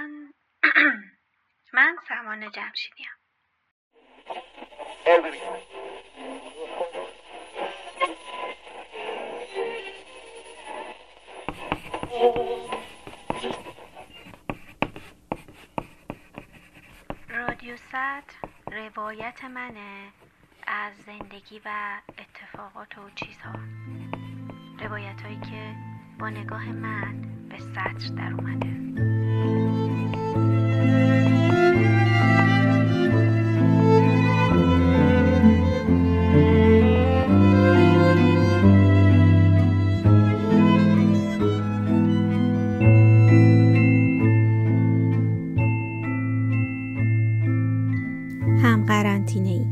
من من سمان جمشیدیم رادیو ست روایت منه از زندگی و اتفاقات و چیزها. روایت هایی که با نگاه من به سطر در اومده. هم قرنطینه ای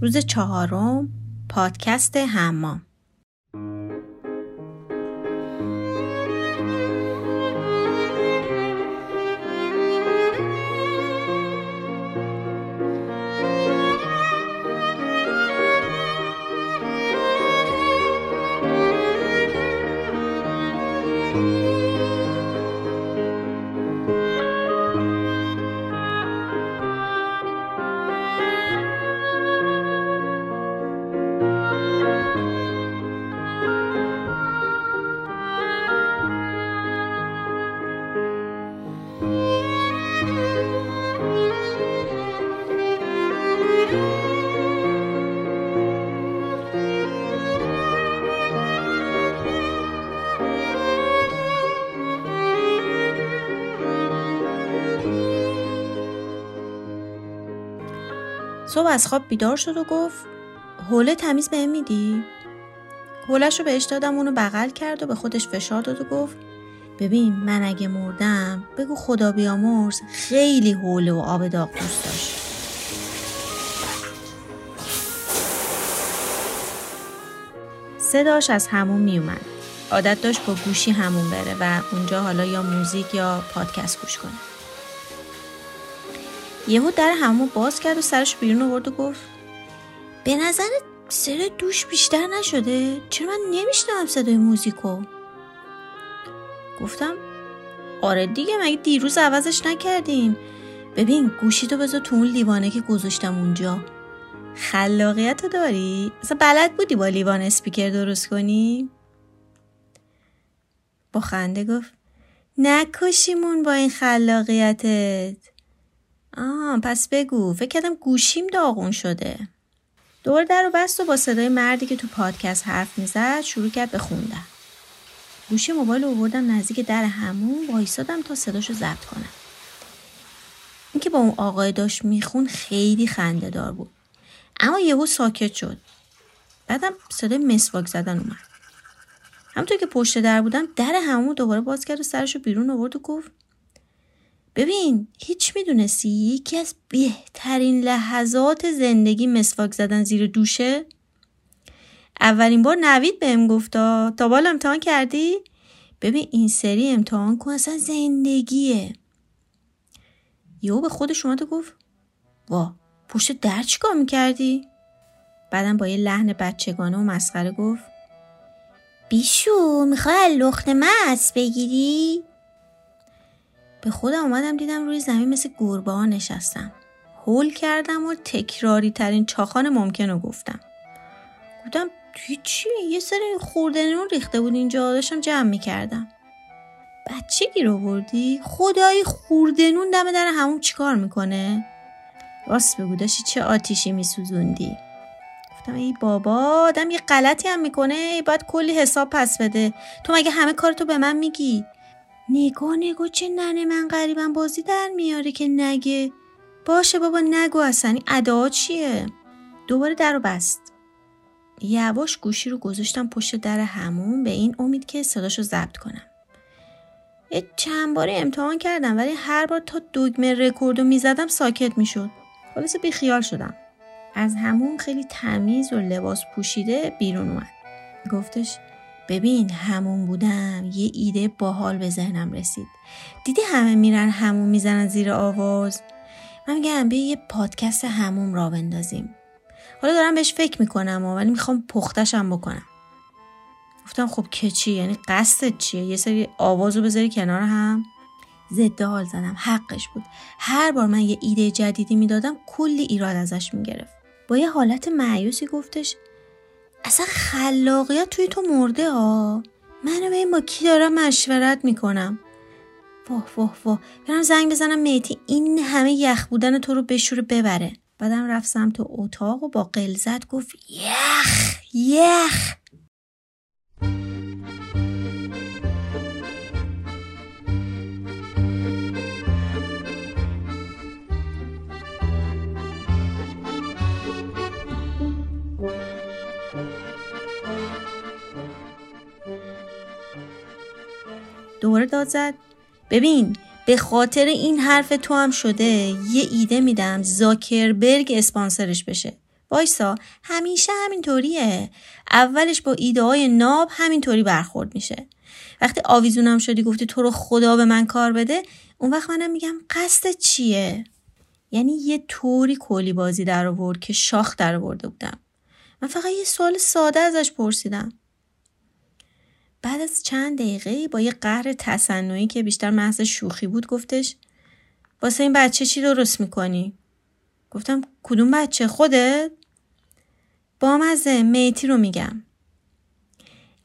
روز چهارم پادکست حمام. صبح از خواب بیدار شد و گفت حوله تمیز بهم میدی؟ حولش رو بهش دادم اونو بغل کرد و به خودش فشار داد و گفت ببین من اگه مردم بگو خدا بیامرز خیلی حوله و آب داغ دوست داشت. صداش از همون میومد عادت داشت با گوشی همون بره و اونجا حالا یا موزیک یا پادکست گوش کنه. یهو در همون باز کرد و سرش بیرون آورد و گفت به نظر سر دوش بیشتر نشده؟ چرا من نمیشنم صدای موزیکو؟ گفتم آره دیگه مگه دیروز عوضش نکردیم؟ ببین گوشی تو بذار تو اون لیوانه که گذاشتم اونجا. خلاقیت داری؟ اصلا بلد بودی با لیوان اسپیکر درست کنی؟ با خنده گفت نکشیمون با این خلاقیتت. آه پس بگو. فکر کردم گوشیم داغون شده. دور در و بست و با صدای مردی که تو پادکست حرف می‌زد شروع کرد به خوندن. گوشی موبایل رو بردم نزدیک در همون وایسادم تا صداشو ضبط کنم. اینکه با اون آقای داشت میخون خیلی خنده دار بود. اما یهو ساکت شد. بعدم صدای مسواک زدن اومد. همونطور که پشت در بودم در همون دوباره باز کرد و سرشو بیرون آورد و گفت ببین هیچ می‌دونستی یکی از بهترین لحظات زندگی مسواک زدن زیر دوشه؟ اولین بار نوید بهم گفتا تا بالا امتحان کردی؟ ببین این سری امتحان کن اصلا زندگیه. یهو به خودش اومد و گفت وا پشت در چیکار می‌کردی؟ بعدم با یه لحن بچگانه و مسخره گفت بیشو می‌خوای لخت مس بگیری؟ به خودم اومدم دیدم روی زمین مثل گربه ها نشستم هول کردم و تکراری ترین چاخان ممکن رو گفتم گفتم توی چی؟ یه سری خوردنون ریخته بود اینجا داشتم جمع می‌کردم بچه گیر آوردی؟ خدایی خوردنون دم در همون چیکار می‌کنه؟ راست بگو داشتی چه آتیشی میسوزوندی؟ گفتم ای بابا آدم یه غلطی هم می‌کنه باید کلی حساب پس بده تو مگه همه کارتو به من میگی نگاه نگاه چه ننه من قریبم بازی در میاره که نگه. باشه بابا نگو اصلا این ادا چیه؟ دوباره در رو بست. یواش گوشی رو گذاشتم پشت در همون به این امید که صداشو ضبط کنم. چند باری امتحان کردم ولی هر بار تا دگمه رکورد رو می‌زدم ساکت می‌شد. خلاصه بی خیال شدم. از همون خیلی تمیز و لباس پوشیده بیرون اومد. گفتش ببین همون بودم. یه ایده باحال به ذهنم رسید. دیدی همه میرن همون می‌زنن زیر آواز؟ من میگم بیا یه پادکست هموم را بندازیم. حالا دارم بهش فکر می‌کنم ولی می‌خوام پختشم بکنم. گفتم خب که چی؟ یعنی قصدت چیه؟ یه سری آوازو بذاری کنار هم. ضد حال زدم. حقش بود. هر بار من یه ایده جدیدی می‌دادم کلی ایراد ازش می‌گرفت. با یه حالت معیوسی گفتش اصلا خلاقیت توی تو مرده ها منو به با کی دارم مشورت می‌کنم. واه واه واه. برم زنگ بزنم میتی این همه یخ بودن تو رو بشوره ببره. بعدم رفت سمت اتاق و با قلزت گفت یخ یخ. دوباره داد زد. ببین به خاطر این حرف تو هم شده یه ایده میدم زاکربرگ اسپانسرش بشه. وایسا همیشه همینطوریه. اولش با ایده های ناب همینطوری برخورد میشه. وقتی آویزونم شدی گفتی تو رو خدا به من کار بده اون وقت منم میگم قصد چیه؟ یعنی یه طوری کلی بازی در آورد که شاخ در آورده بودم. من فقط یه سوال ساده ازش پرسیدم. بعد از چند دقیقه با یه قهر تصنعی که بیشتر محض شوخی بود گفتش واسه این بچه چی درست می‌کنی؟ گفتم کدوم بچه خودت؟ با مزه میتی رو میگم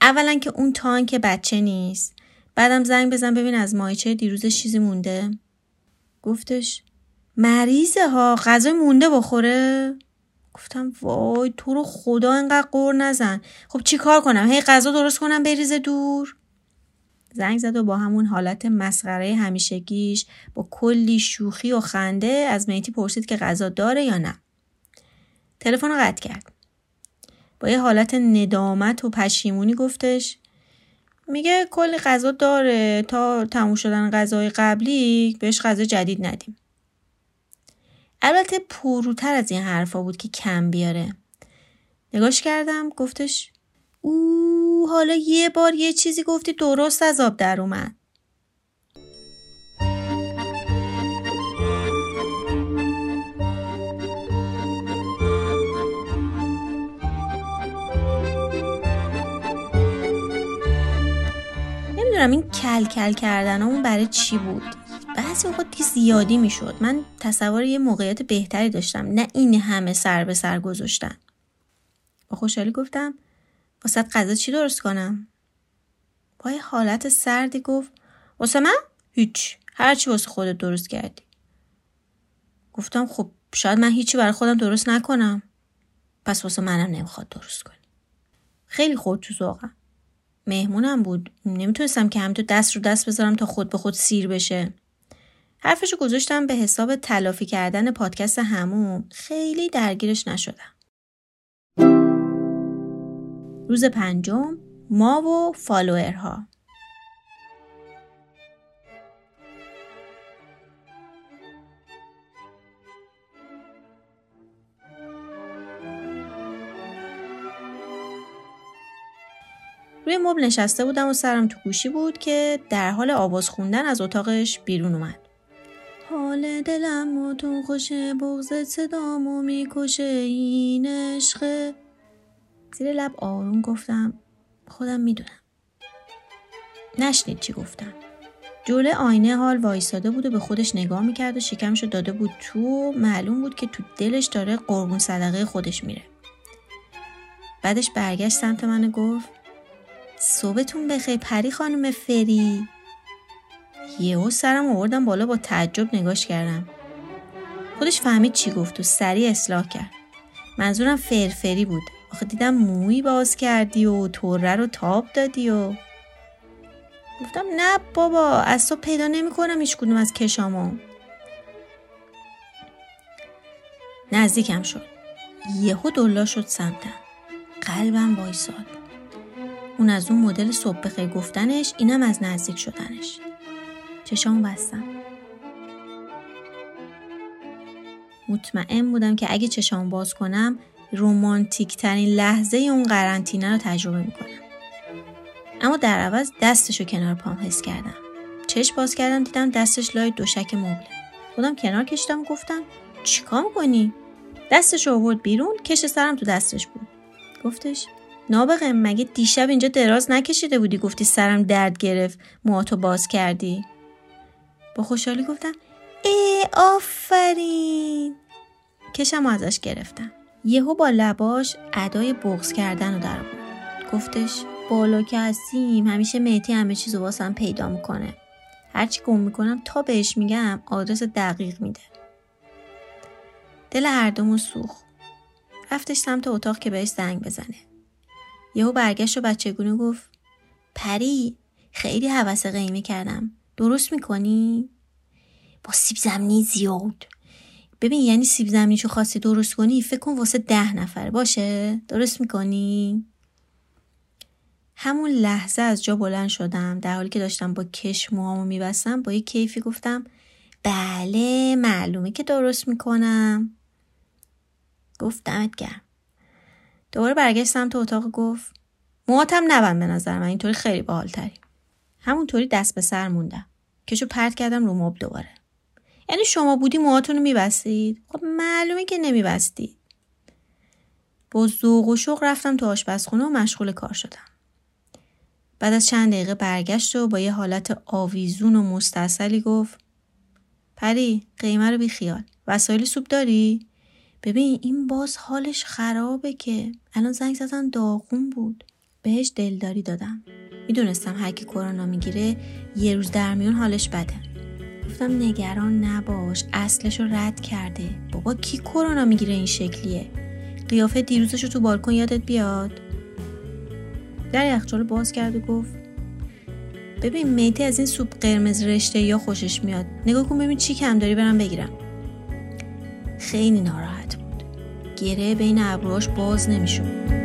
اولا که اون تانک بچه نیست بعدم زنگ بزن ببین از مایچه دیروز چیزی مونده گفتش مریضه ها غذای مونده بخوره گفتم وای تو رو خدا انقدر قور نزن. خب چی کار کنم؟ هی غذا درست کنم بریزه دور؟ زنگ زد و با همون حالت مسخره همیشگیش با کلی شوخی و خنده از میتی پرسید که غذا داره یا نه. تلفن رو قطع کرد. با یه حالت ندامت و پشیمونی گفتش میگه کلی غذا داره تا تموم شدن غذای قبلی بهش غذا جدید ندیم. البته پروتر از این حرفا بود که کم بیاره. نگاش کردم گفتش او حالا یه بار یه چیزی گفتی درست از آب در اومد. نمی‌دونم این کل کل کردن اون برای چی بود. بعضی اوقات زیادی می‌شد. من تصور یه موقعیت بهتری داشتم نه این همه سر به سر گذاشتن. با خوشحالی گفتم واسه غذا چی درست کنم؟ با یه حالت سردی گفت واسه من؟ هیچ. هرچی واسه خودت درست کردی. گفتم خب شاید من هیچی برای خودم درست نکنم. پس واسه منم نمی‌خواد درست کنی. خیلی خورد تو ذوقم. مهمونم بود. نمی‌تونستم که همینطور دست رو دست بذارم تا خود به خود سیر بشه. حرفشو گذاشتم به حساب تلافی کردن پادکست همون خیلی درگیرش نشدم. روز پنجم ما و فالوورها روی مبل نشسته بودم و سرم تو گوشی بود که در حال آواز خوندن از اتاقش بیرون اومد. حال دلم و تو خوشه بغزت صدامو می‌کشه این عشقه زیر لب آروم گفتم خودم می‌دونم. نشنید چی گفتم. جوله آینه حال وایساده بود و به خودش نگاه می‌کرد و شکمشو داده بود تو معلوم بود که تو دلش داره قربون صدقه خودش میره. بعدش برگشت سمت من گفت صبحتون بخیر پری خانم فری. یهو سرم آوردم بالا با تعجب نگاش کردم. خودش فهمید چی گفت و سریع اصلاح کرد. منظورم فرفری بود. آخه دیدم موی باز کردی و توره رو تاب دادی و گفتم نه بابا از تو پیدا نمی کنم هیچ کدوم از کشامو. نزدیکم شد. یهو دلا شد سمتم. قلبم وایساد. اون از اون مدل صبح گفتنش اینم از نزدیک شدنش. چشام بستم. مطمئن بودم که اگه چشام باز کنم رومانتیک ترین لحظه اون قرنطینه رو تجربه می‌کنم. اما در عوض دستشو کنار پام حس کردم. چشم باز کردم دیدم دستش لای دوشک مبله. خودم کنار کشیدم گفتم چیکار می‌کنی؟ دستش آورد بیرون کش سرم تو دستش بود. گفتش نابغه مگه دیشب اینجا دراز نکشیده بودی؟ گفتی سرم درد گرفت موهاتو باز کردی. با خوشحالی گفتم ای آفرین! کشم ازش گرفتم. یهو با لباش ادای بغز کردن رو در گفتش بالا که هستیم همیشه مهتی همه چیز رو واسم پیدا می‌کنه. هرچی گم می‌کنم تا بهش میگم آدرس دقیق میده. دل هر دومون سوخ رفتش سمت اتاق که بهش زنگ بزنه. یهو برگشت و بچگونه گفت پری خیلی حوس قیمه کردم. درست می‌کنی؟ با سیب زمینی زیاد. ببین یعنی سیب زمینیشو خواستی درست کنی فکر کن واسه ده نفر باشه؟ درست می‌کنی؟ همون لحظه از جا بلند شدم در حالی که داشتم با کش موهامو میبستم با یه کیفی گفتم بله معلومه که درست می‌کنم. گفت دمت گرم. دوباره برگشت سمت اتاق گفت موهاتم نبند به نظر من اینطوری خیلی باحالتری. همونطوری دست به سر موندم کشو پرت کردم رو مب دوباره. یعنی شما بودی موهاتون رو میبستید؟ خب معلومه که نمیبستید. با ذوق و شوق رفتم تو آشپزخونه و مشغول کار شدم. بعد از چند دقیقه برگشت و با یه حالت آویزون و مستصلی گفت پری قیمه رو بی خیال. وسایل سوپ داری؟ ببین این باز حالش خرابه که. الان زنگ زدن داغون بود. بهش دلداری دادم. می‌دونستم هر کی کرونا می‌گیره یه روز در میون حالش بده. گفتم نگران نباش اصلش رو رد کرده. بابا کی کرونا می‌گیره این شکلیه؟ قیافه دیروزش رو تو بالکن یادت بیاد؟ در یخچال باز کرد و گفت ببین میتی از این سوپ قرمز رشته یا خوشش میاد. نگاه کن ببین چی کم داری برم بگیرم. خیلی ناراحت بود. گره بین ابروهاش باز نمی‌شد.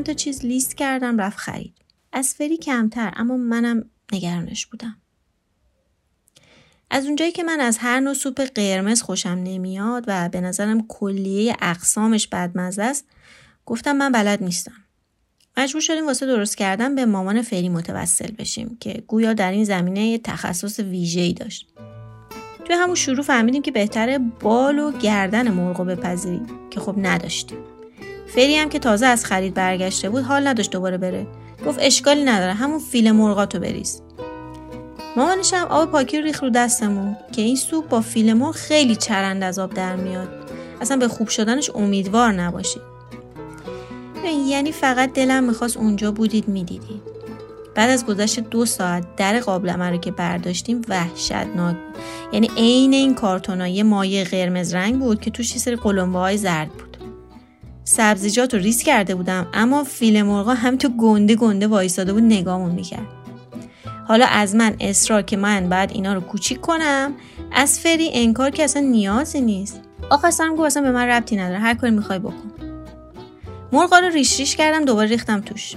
چند تا چیز لیست کردم رفت خرید. از فری کمتر اما منم نگرانش بودم. از اونجایی که من از هر نوع سوپ قرمز خوشم نمیاد و به نظرم کلیه اقسامش بدمزه است گفتم من بلد نیستم. مجبور شدیم واسه درست کردن به مامان فری متوسل بشیم که گویا در این زمینه تخصص ویژه‌ای داشت. توی همون شروع فهمیدیم که بهتره بال و گردن مرغ بپذیریم که خب نداشتیم. فری هم که تازه از خرید برگشته بود حال نداشت دوباره بره. گفت اشکالی نداره همون فیل مرغاتو بریز. مامانش هم آب پاکی ریخ رو دستمون که این سوپ با فیل مرغ خیلی چرند از آب در میاد. اصلا به خوب شدنش امیدوار نباشید. یعنی فقط دلم می‌خواست اونجا بودید می‌دیدید. بعد از گذشت دو ساعت در قابلمه رو که برداشتیم وحشتناک یعنی عین این کارتونای مایه قرمز رنگ بود که توش یه سری قلمبه های زرد بود. سبزیجات رو ریس کرده بودم اما فیل مرغا هم تو گنده گنده وایساده بود نگامون می‌کرد. حالا از من اصرار که من بعد اینا رو کوچیک کنم از فری انکار که اصلا نیازی نیست. آخر سرم گفت اصلا به من ربطی نداره هر کاری می‌خوای بکن. مرغا رو ریش ریش کردم دوباره ریختم توش.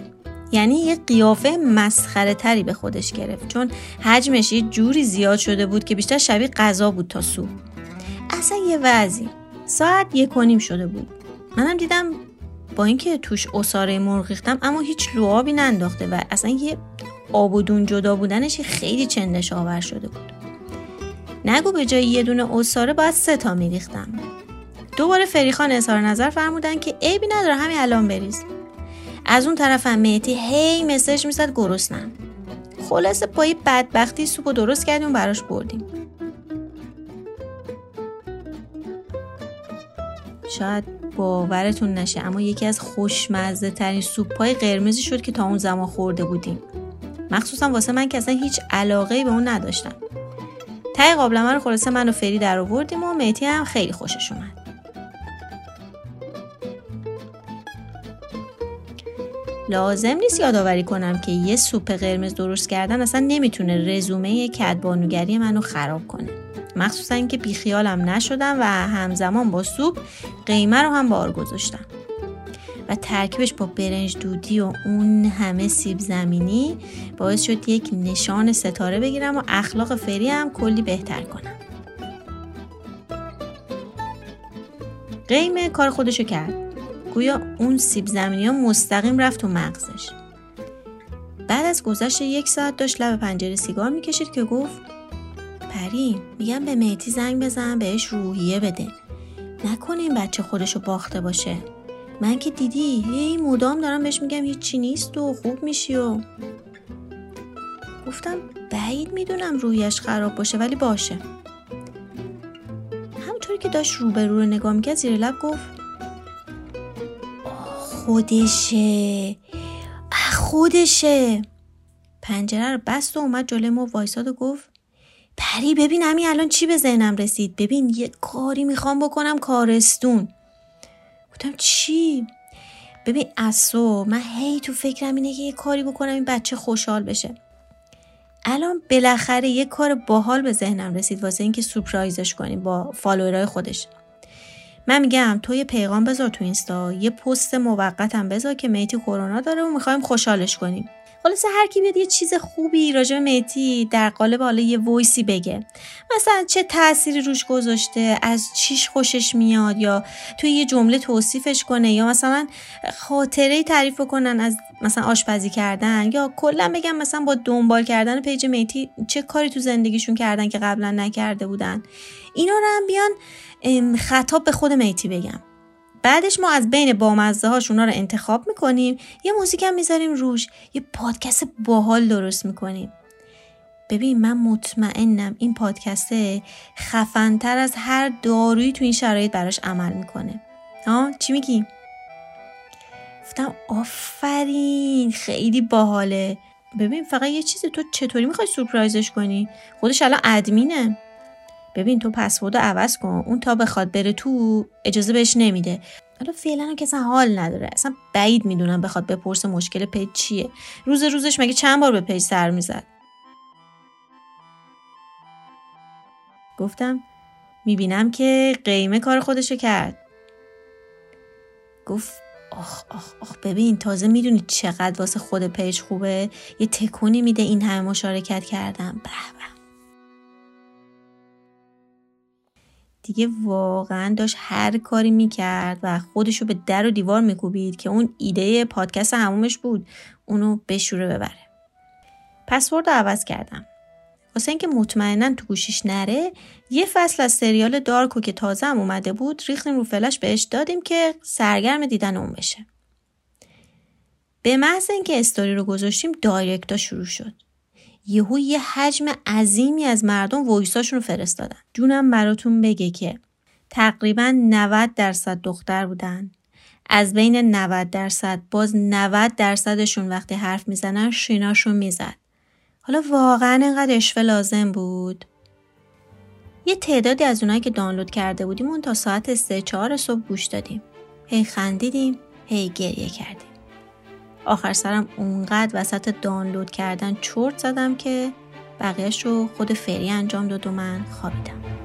یعنی یه قیافه مسخره تری به خودش گرفت چون حجمش یه جوری زیاد شده بود که بیشتر شبیه غذا بود تا سوپ اصلا یه وضعی. ساعت یک و شده بود. منم دیدم با اینکه توش اصاره مرغ ریختم اما هیچ لعابی ننداخته و اصلا یه آب و دون جدا بودنش خیلی چندش آور شده بود. نگو به جای یه دونه اصاره باید سه تا میریختم. دوباره فریخان اظهار نظر فرمودن که عیبی نداره همین الان بریز. از اون طرفم مهتی هی مسج می‌زد گرسنم خلاصه پای بدبختی سوپ درست کردیم و براش بردیم. شاید باورتون نشه اما یکی از خوشمزه ترین سوپ های قرمزی شد که تا اون زمان خورده بودیم. مخصوصا واسه من که اصلا هیچ علاقه به اون نداشتم. ته قابلمه رو خلاصه من و فری در آوردیم و میتی هم خیلی خوشش اومد. لازم نیست یادآوری کنم که یه سوپ قرمز درست کردن اصلا نمی‌تونه رزومه کدبانوگری منو خراب کنه. مخصوصا اینکه بیخیالم نشدم و همزمان با سوپ قیمه رو هم بار گذاشتم. و ترکیبش با برنج دودی و اون همه سیب زمینی باعث شد یک نشان ستاره بگیرم و اخلاق فری هم کلی بهتر کنم. قیمه کار خودشو کرد. گویا اون سیب زمینی ها مستقیم رفت تو مغزش. بعد از گذشت یک ساعت داشت لب پنجره سیگار می‌کشید که گفت پری میگم به مهتی زنگ بزن بهش روحیه بده. نکنه این بچه خودشو باخته باشه. من که دیدی هی مدام دارم بهش میگم هیچی نیست و خوب میشی و. گفتم بعید می‌دونم رویش خراب باشه ولی باشه. همطوری که داشت روبرو رو نگاه می‌کرد زیر لب گفت خودشه. خودشه. پنجره رو بست و اومد جلوی ما وایساد و گفت پری ببین همین الان چی به ذهنم رسید؟ ببین یه کاری می‌خوام بکنم کارستون. گفتم چی؟ ببین اصو من هی تو فکرم اینه که یه کاری بکنم این بچه خوشحال بشه. الان بالاخره یه کار باحال به ذهنم رسید واسه اینکه سورپرایزش کنیم با فالوورای خودش. من میگم تو یه پیغام بذار تو اینستا یه پست موقتم بذار که میتی کرونا داره و می‌خوایم خوشحالش کنیم. خلاصه هر کی بیاد یه چیز خوبی راجع به میتی در قالب حالا یه voice ی بگه. مثلا چه تأثیری روش گذاشته؟ از چیش خوشش میاد؟ یا توی یه جمله توصیفش کنه؟ یا مثلا خاطره تعریف کنن از مثلا آشپزی کردن؟ یا کلا بگم مثلا با دنبال کردن پیج میتی چه کاری تو زندگیشون کردن که قبلا نکرده بودن؟ اینا رو هم بیان خطاب به خود میتی بگن. بعدش ما از بین بامزه هاش اونا رو انتخاب می‌کنیم. یه موزیک هم می‌ذاریم روش. یه پادکست باحال درست می‌کنیم. ببین من مطمئنم این پادکسته خفنتر از هر دارویی تو این شرایط براش عمل می‌کنه. ها؟ چی میگی؟ گفتم آفرین خیلی باحاله. ببین فقط یه چیزی تو چطوری می‌خوای سورپرایزش کنی؟ خودش الان ادمینه. ببین تو پسورد عوض کن. اون تا بخواد بره تو اجازه بهش نمیده. حالا فعلا که اصلا حال نداره. اصلا بعید می‌دونم بخواد بپرسه مشکل page چیه. روز روزش مگه چند بار به page سر می‌زد؟ گفتم می‌بینم که قیمه کار خودشو کرد. گفت آخ آخ آخ ببین تازه می‌دونی چقدر واسه خود page خوبه؟ یه تکونی میده این همه مشارکت کردم به دیگه واقعا داشت هر کاری می‌کرد و خودشو به در و دیوار میکوبید که اون ایده پادکست همومش بود اونو بشوره ببره. پسورد رو عوض کردم. واسه اینکه مطمئنا تو گوشیش نره یه فصل از سریال دارکو که تازه هم اومده بود ریختیم رو فلش بهش دادیم که سرگرم دیدن اون بشه. به محض اینکه استوری رو گذاشتیم دایرکتا شروع شد. یهو یه حجم عظیمی از مردم وایساشون رو فرستادن. جونم براتون بگه که تقریبا 90 درصد دختر بودن. از بین 90 درصد باز 90 درصدشون وقتی حرف می‌زنن شیناشون می‌زد. حالا واقعا انقدر اشوه لازم بود؟ یه تعدادی از اونایی که دانلود کرده بودیم اون تا ساعت سه چهار صبح گوش دادیم. هی خندیدیم هی گریه کردیم. آخر سرم اونقدر وسط دانلود کردن چرت زدم که بقیهش رو خود فری انجام داد و من خوابیدم.